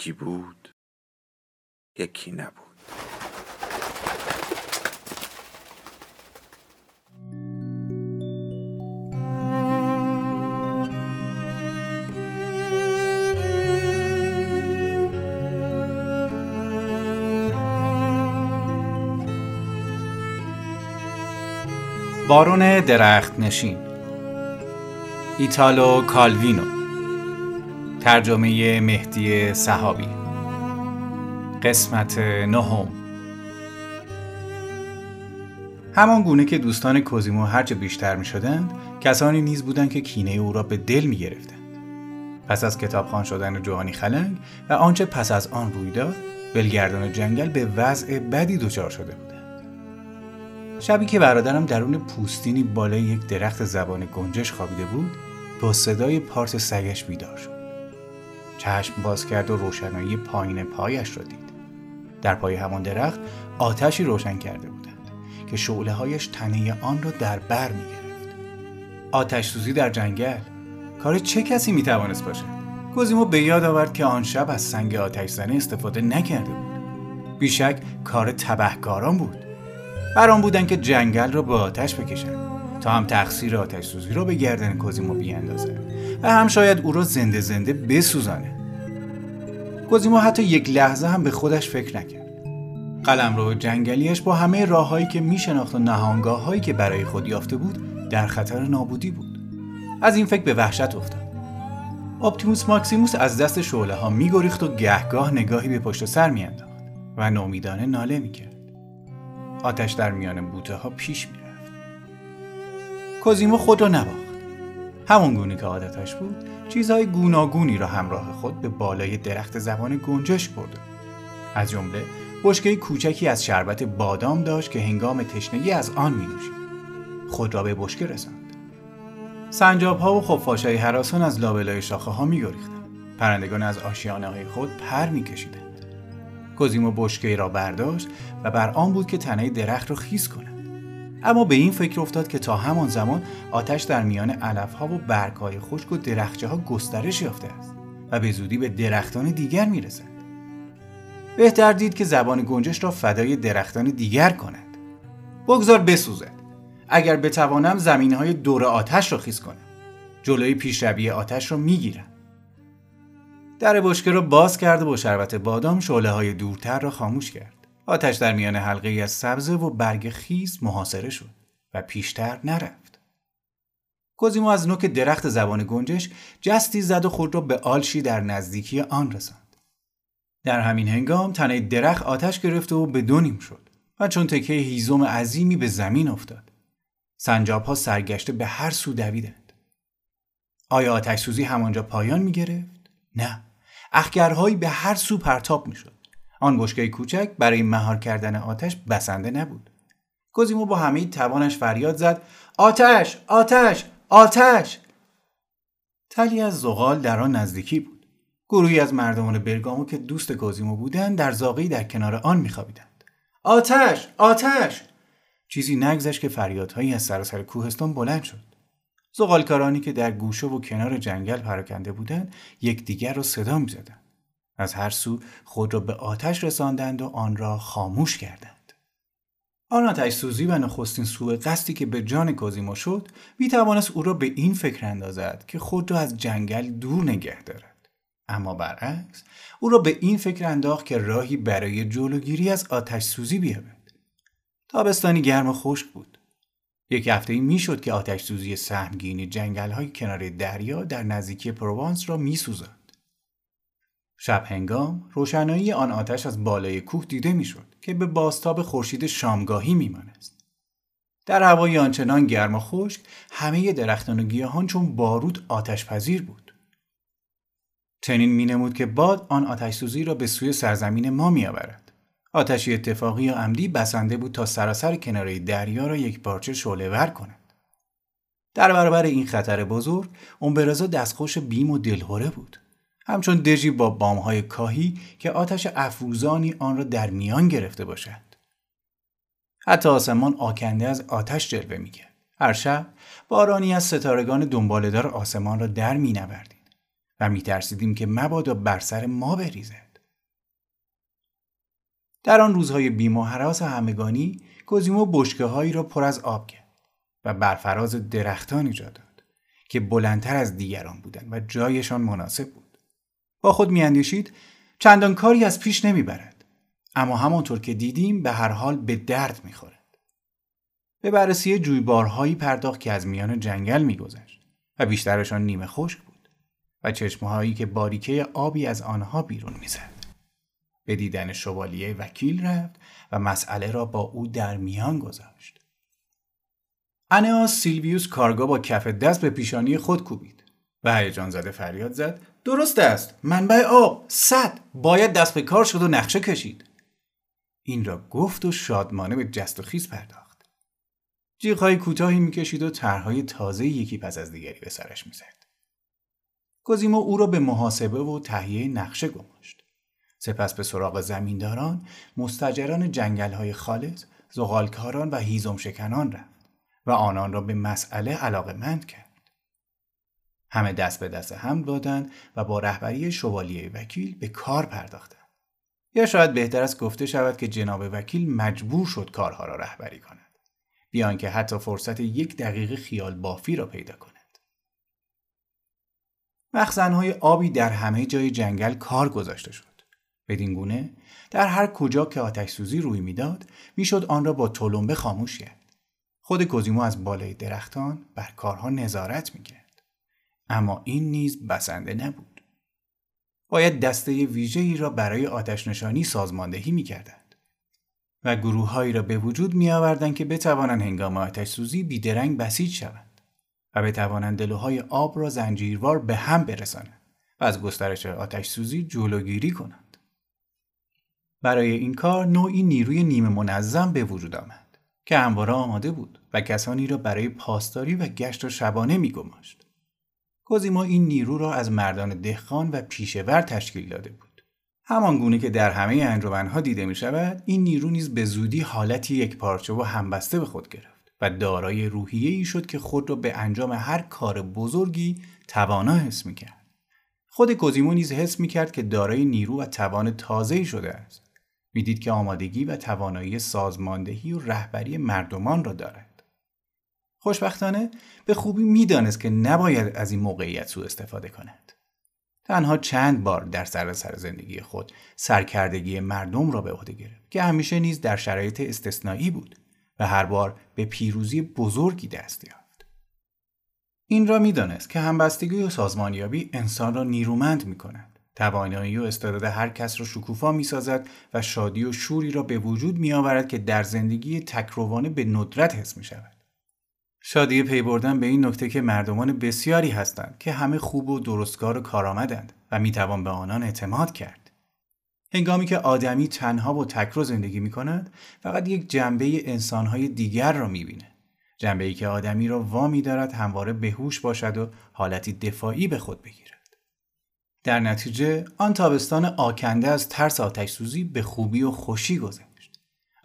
یکی بود یکی نبود. بارون درخت نشین ایتالو کالوینو. ترجمه مهدی صحابی. قسمت نهم. همان گونه که دوستان کوزیمو هرچه بیشتر می شدند کسانی نیز بودند که کینه او را به دل می گرفتند. پس از کتابخان شدن جوانی خلنگ و آنچه پس از آن روی داد بلگردان جنگل به وضع بدی دچار شده بودند. شبی که برادرم درون پوستینی بالای یک درخت زبان گنجش خوابیده بود با صدای پارس سگش بیدار شد. چشم باز کرد و روشنایی پایین پایش را دید. در پای همان درخت آتشی روشن کرده بودند که شعله هایش تنه آن را در بر می گرفت آتش سوزی در جنگل. کار چه کسی می توانست باشد؟ کوزیمو به یاد آورد که آن شب از سنگ آتش زنه استفاده نکرده بود. بیشک کار تبهکاران بود. برام بودن که جنگل را به آتش بکشند. تا هم تقصیر آتش سوزی را به گردن کوزیمو بیاندازند و هم شاید او را زنده زنده بسوزانه. کوزیمو حتی یک لحظه هم به خودش فکر نکرد. قلم رو جنگلیش با همه راههایی که میشناخت و نهانگاه هایی که برای خود یافته بود در خطر نابودی بود. از این فکر به وحشت افتاد. اپتیموس ماکسیموس از دست شعله ها میگریخت و گهگاه نگاهی به پشت سر میانداخت و نومیدانه ناله می‌کرد. آتش در میان بوته ها پیش می‌رفت. کوزیمو خود را نباخت همون گونه که عادتش بود چیزهای گوناگونی را همراه خود به بالای درخت زبان گنجش برده از جمله بشکه کوچکی از شربت بادام داشت که هنگام تشنگی از آن می نوشید. خود را به بشکه رساند سنجاب ها و خفاش های حراسان از لابلای شاخه ها می پرندگان از آشیانه های خود پر می کشیدند. کوزیمو بشکه را برداشت و بر آن بود که تنه درخت را خیز کند. اما به این فکر افتاد که تا همان زمان آتش در میان علفها و برگهای خشک و درخچه ها گسترش یافته است و به زودی به درختان دیگر می‌رسد. بهتر دید که زبان گنجش را فدای درختان دیگر کند. بگذار بسوزد. اگر بتوانم زمین های دور آتش را خیز کنم. جلوی پیشروی آتش را می‌گیرم. در بشکه را باز کرد و با شربت بادام شعله های دورتر را خاموش کرد. آتش در میان حلقه ای از سبزه و برگ خیز محاصره شد و پیشتر نرفت. کوزیمو از نوک درخت زبان گنجش جستی زد و خود را به آلشی در نزدیکی آن رساند. در همین هنگام تنه درخت آتش گرفت و به دونیم شد و چون تکه هیزم عظیمی به زمین افتاد. سنجاب ها سرگشته به هر سو دویدند. آیا آتش سوزی همانجا پایان می گرفت؟ نه. اخگرهایی به هر سو پرتاب می شد. آن بشکه کوچک برای مهار کردن آتش بسنده نبود. کوزیمو با همه توانش فریاد زد آتش! آتش! آتش! تلی از زغال در آن نزدیکی بود. گروهی از مردمان برگامو که دوست کوزیمو بودند در زاغی در کنار آن میخوابیدند. آتش! آتش! چیزی نگذشت که فریادهایی از سراسر کوهستان بلند شد. زغالکارانی که در گوشه و کنار جنگل پراکنده بودند یکدیگر را صدا می‌زدند. از هر سو خود را به آتش رساندند و آن را خاموش کردند. آن آتش سوزی و نخستین سوء قصدی که به جان کوزیمو شد می توانست او را به این فکر اندازد که خود را از جنگل دور نگه دارد. اما برعکس او را به این فکر انداخت که راهی برای جلوگیری از آتش سوزی بیابد. تابستانی گرم و خشک بود. یک هفته ای می‌شد که آتش سوزی سهمگینی جنگل های کنار دریا در نزدیکی پروانس را می شب هنگام روشنایی آن آتش از بالای کوه دیده می‌شد که به باستاب خورشید شامگاهی میمانست. در هوای آنچنان گرم و خشک همه درختان و گیاهان چون بارود آتش پذیر بود. چنین می نمود که باد آن آتش سوزی را به سوی سرزمین ما می آورد. آتشی اتفاقی یا عمدی بسنده بود تا سراسر کناره دریا را یک پارچه شعله ور کند. در برابر این خطر بزرگ، اونبرزا دستخوش بیم و دلهوره بود. همچون دژی با بامهای کاهی که آتش افروزانی آن را در میان گرفته باشد. حتی آسمان آکنده از آتش جلوه می‌کرد. هر شب بارانی از ستارگان دنبالدار آسمان را در مینوردیم و میترسیدیم که مبادا بر سر ما بریزد. در آن روزهای بیم و حراس همگانی کوزیمو بشکه را پر از آب کرد و برفراز درختان ایجاد داد که بلندتر از دیگران بودند و جایشان مناسب بود. با خود میاندیشید چندان کاری از پیش نمی‌برد. اما همانطور که دیدیم به هر حال به درد می‌خورد. به بررسی جویبارهایی پرداخت که از میان جنگل میگذشت و بیشترشان نیمه خشک بود و چشمهایی که باریکه آبی از آنها بیرون می‌زد. به دیدن شوالیه وکیل رفت و مسئله را با او در میان گذاشت. انیاس سیلویوس کارگا با کف دست به پیشانی خود کوبید. و هیجان زده فریاد زد درست است. منبع آب. صد. باید دست به کار شد و نقشه کشید. این را گفت و شادمانه به جست و خیز پرداخت. جیغهای کوتاهی می‌کشید و طرحهای تازه یکی پس از دیگری به سرش می‌زد. کوزیمو او را به محاسبه و تهیه نقشه گماشت. سپس به سراغ زمینداران مستجران جنگلهای خالص زغالکاران و هیزم شکنان رفت و آنان را به مسئله علاقه مند کرد. همه دست به دست هم دادند و با رهبری شوالیه وکیل به کار پرداختند. یا شاید بهتر است گفته شود که جناب وکیل مجبور شد کارها را رهبری کند. بیان که حتی فرصت یک دقیقه خیال بافی را پیدا کند. مخزنهای آبی در همه جای جنگل کار گذاشته شد. بدین گونه در هر کجا که آتش سوزی روی می‌داد می‌شد آن را با تلمبه خاموش کرد. خود کوزیمو از بالای درختان بر کارها نظارت می‌کرد. اما این نیز بسنده نبود. باید دسته ای را برای آتش نشانی سازماندهی می کردند. و گروههایی را به وجود می آوردند که بتوانند هنگام آتش سوزی بیدرنگ بسیج شوند و بتوانند دلوهای آب را زنجیروار به هم برسانند و از گسترش آتش سوزی جلوگیری کنند. برای این کار نوعی نیروی نیمه منظم به وجود آمد که همواره آماده بود و کسانی را برای پاسداری و گشت و شبانه می گماشت. کوزیما این نیرو را از مردان دهقان و پیشور تشکیل داده بود. همان گونه که در همه انجمنها دیده می شود، این نیرو نیز به زودی حالتی یک پارچه و همبسته به خود گرفت و دارای روحیه ای شد که خود را به انجام هر کار بزرگی توانا حس می کرد. خود کوزیمو نیز حس می کرد که دارای نیرو و توان تازه‌ای شده است. می‌دید که آمادگی و توانایی سازماندهی و رهبری مردمان را دارد. خوشبختانه به خوبی می‌دانست که نباید از این موقعیت سوء استفاده کند. تنها چند بار در سراسر سر زندگی خود سرکردگی مردم را به عهده گرفت که همیشه نیز در شرایط استثنایی بود و هر بار به پیروزی بزرگی دست یافت. این را می‌دانست که همبستگی و سازمانیابی انسان را نیرومند می کند. توانایی و استعداد هر کس را شکوفا می سازد و شادی و شوری را به وجود می آورد که در زندگی تکروانه به ندرت حس می شود. شادی پی بردن به این نکته که مردمان بسیاری هستند که همه خوب و درستکار و کارآمدند و می‌توان به آنان اعتماد کرد. هنگامی که آدمی تنها و تک زندگی می کند فقط یک جنبه انسانهای دیگر را می بینه. جنبه ای که آدمی را وامی دارد همواره بهوش باشد و حالتی دفاعی به خود بگیرد. در نتیجه آن تابستان آکنده از ترس آتش سوزی به خوبی و خوشی گذشت.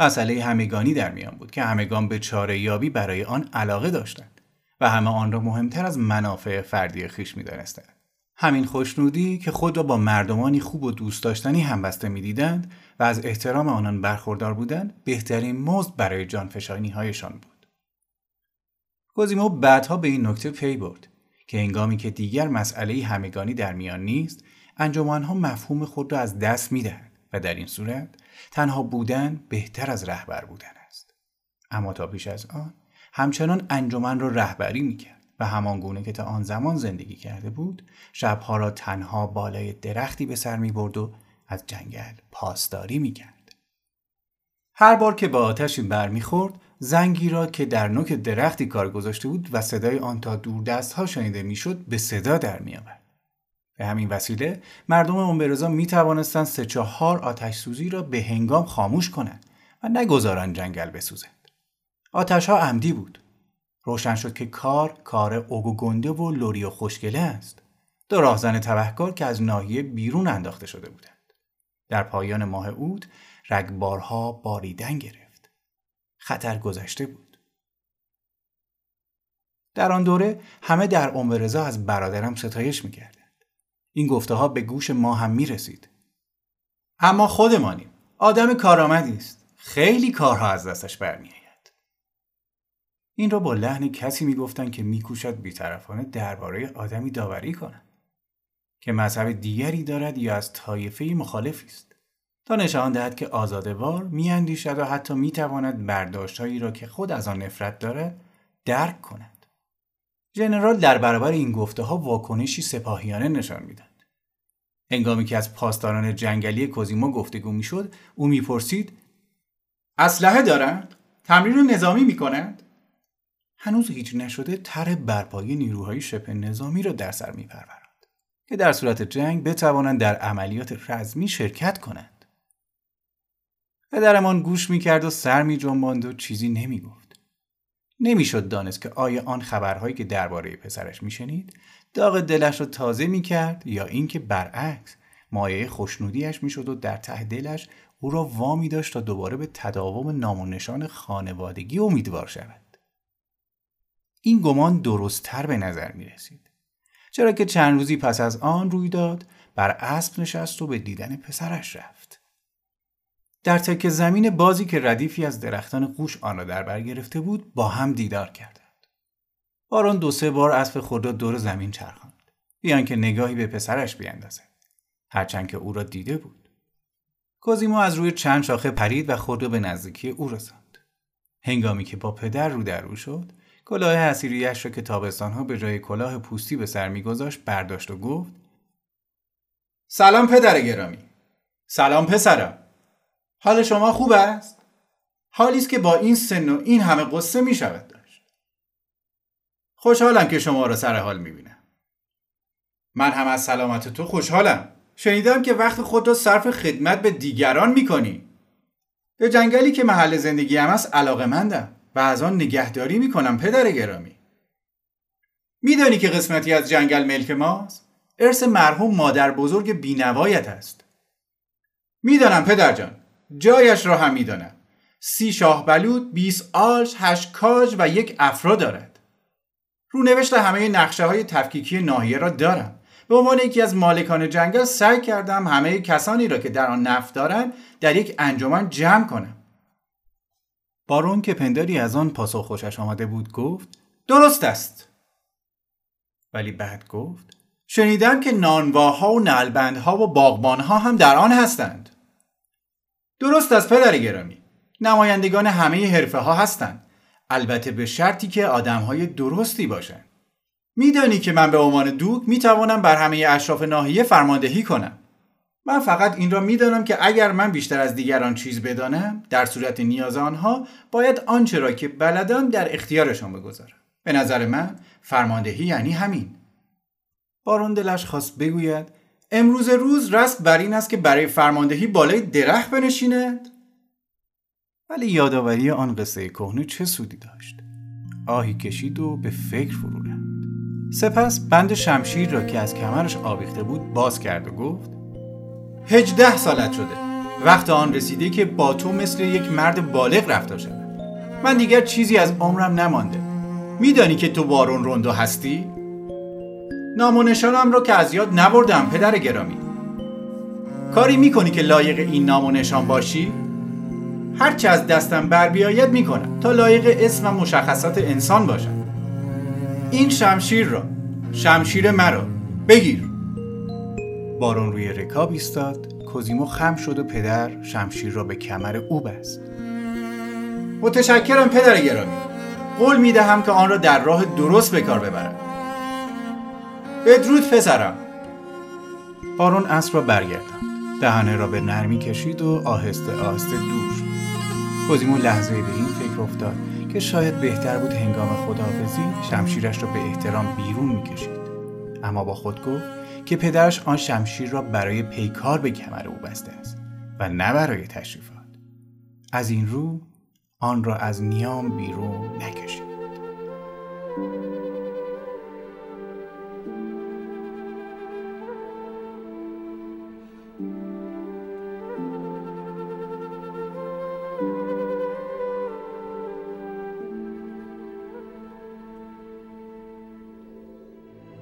مسئله همگانی در میان بود که همگان به چاره یابی برای آن علاقه داشتند و همه آن را مهمتر از منافع فردی خیش می‌دانستند. همین خوشنودی که خود را با مردمانی خوب و دوست داشتنی همبسته می‌دیدند و از احترام آنان برخوردار بودند بهترین مزد برای جانفشانی هایشان بود. گزیمو بعدها به این نکته پی برد که هنگامی که دیگر مسئله همگانی در میان نیست انجمنها مفهوم خود را از دست می‌دهند و در این صورت تنها بودن بهتر از رهبر بودن است اما تا پیش از آن همچنان انجمن را رهبری می‌کرد و همان گونه که تا آن زمان زندگی کرده بود شبها را تنها بالای درختی به سر می برد و از جنگل پاسداری می کرد. هر بار که با آتشی برمیخورد زنگی را که در نوک درختی کار گذاشته بود و صدای آن تا دور دست ها شنیده می‌شد به صدا در میآورد. به همین وسیله مردم امبرزا می توانستند سه چهار آتش سوزی را به هنگام خاموش کنند و نگذارند جنگل بسوزند. آتش ها عمدی بود. روشن شد که کار کار اوگو گنده و لوری و خوشگله است. دو راهزن تبهکار که از ناحیه بیرون انداخته شده بودند. در پایان ماه اوت رگبارها باریدن گرفت. خطر گذشته بود. در آن دوره همه در امبرزا از برادرم ستایش می‌کردند. این گفته ها به گوش ما هم می رسید. اما خودمانیم. آدم کارآمدی است. خیلی کارها از دستش برمیآید. این را با لحن کسی می‌گفتند که میکوشد بیطرفانه درباره آدمی داوری کند که مذهب دیگری دارد یا از طایفه مخالفی است تا نشان دهد که آزادوار میاندیشد و حتی می‌تواند برداشتهایی را که خود از آن نفرت دارد درک کند ژنرال در برابر این گفته ها واکنشی سپاهیانه نشان می‌داد. هنگامی که از پاسداران جنگلی کوزیما گفتگو می‌شد او می‌پرسید اسلحه دارند؟ تمرین نظامی می‌کنند؟ هنوز هیچ نشده تر برپایی نیروهای شبه نظامی را در سر میپرورند که در صورت جنگ بتوانند در عملیات رزمی شرکت کنند. پدرمان گوش می‌کرد و سر میجنباند و چیزی نمی‌گفت. نمی‌شد دانست که آیا آن خبرهایی که درباره پسرش میشنید داغ دلش را تازه می‌کرد یا اینکه برعکس مایه خوشنودیش می‌شد و در ته دلش او را وامی داشت تا دوباره به تداوم نام و نشان خانوادگی امیدوار شود. این گمان درستتر به نظر می رسید چرا که چند روزی پس از آن روی داد بر اسب نشست و به دیدن پسرش رفت. در تک زمین بازی که ردیفی از درختان قوش آن را در بر گرفته بود با هم دیدار کردند. بارون دو سه بار اسب خود را دور زمین چرخاند بیان که نگاهی به پسرش بیاندازد هرچند که او را دیده بود. کوزیمو از روی چند شاخه پرید و خود به نزدیکی او رساند. هنگامی که با پدر رو در رو شد کلاه حسیریش را که تابستانها به جای کلاه پوستی به سر میگذاشت برداشت و گفت سلام پدر گرامی سلام پسرم حال شما خوب است؟ حالی است که با این سن و این همه قصه می شود داشت. خوشحالم که شما را سر حال می بینم. من هم از سلامت تو خوشحالم. شنیدم که وقت خود را صرف خدمت به دیگران می کنی. به جنگلی که محل زندگی هم است علاقه مندم و از آن نگهداری می کنم پدر گرامی. میدانی که قسمتی از جنگل ملک ماست؟ ارث مرحوم مادر بزرگ بینوایت است. می‌دانم پدر جان جایش را هم می‌دانم سی شاه بلود 20 آلش هشت کاج و یک افرا دارد. رونوشت همه نقشه های تفکیکی ناحیه را دارم به عنوان یکی از مالکان جنگل سعی کردم همه کسانی را که در آن نفت دارند در یک انجمن جمع کنم. بارون که پنداری از آن پاسخ خوشش آمده بود گفت درست است. ولی بعد گفت شنیدم که نانواها و نلبندها و باغبانها هم در آن هستند. درست از پدر گرامی. نمایندگان همه حرفه ها هستند. البته به شرطی که آدم های درستی باشند. میدانی که من به عنوان دوک می‌توانم بر همه اشراف ناحیه فرماندهی کنم. من فقط این را می‌دانم که اگر من بیشتر از دیگران چیز بدانم در صورت نیاز آنها باید آنچه را که بلدم در اختیارشان بگذارم. به نظر من فرماندهی یعنی همین. بارون دلش خواست بگوید امروز روز رست بر این است که برای فرماندهی بالای درخت بنشیند. ولی یادآوری آن قصه کهنه چه سودی داشت؟ آهی کشید و به فکر فرو رفت. سپس بند شمشیر را که از کمرش آویخته بود باز کرد و گفت هجده سالت شده. وقت آن رسیده که با تو مثل یک مرد بالغ رفتار شود. من دیگر چیزی از عمرم نمانده. میدانی که تو بارون روندو هستی؟ نام و نشانم رو که از یاد نبردم پدر گرامی. کاری می‌کنی که لایق این نام و نشان باشی؟ هرچه از دستم بر بیاید می‌کنم تا لایق اسم و مشخصات انسان باشم. این شمشیر را شمشیر مرا بگیر. بارون روی رکاب ایستاد کوزیمو خم شد و پدر شمشیر را به کمر او بست. متشکرم پدر گرامی. قول می‌دهم که آن را در راه درست به کار ببرم. بدرود پسرم. بارون اسب را برگرداند. دهنه را به نرمی کشید و آهسته آهسته دور شد. کوزیمو لحظه به این فکر افتاد که شاید بهتر بود هنگام خداحافظی شمشیرش را به احترام بیرون می‌کشید اما با خود گفت که پدرش آن شمشیر را برای پیکار به کمر او بسته است و نه برای تشریفات. از این رو آن را از نیام بیرون نکشید.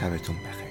شبتون بخیر.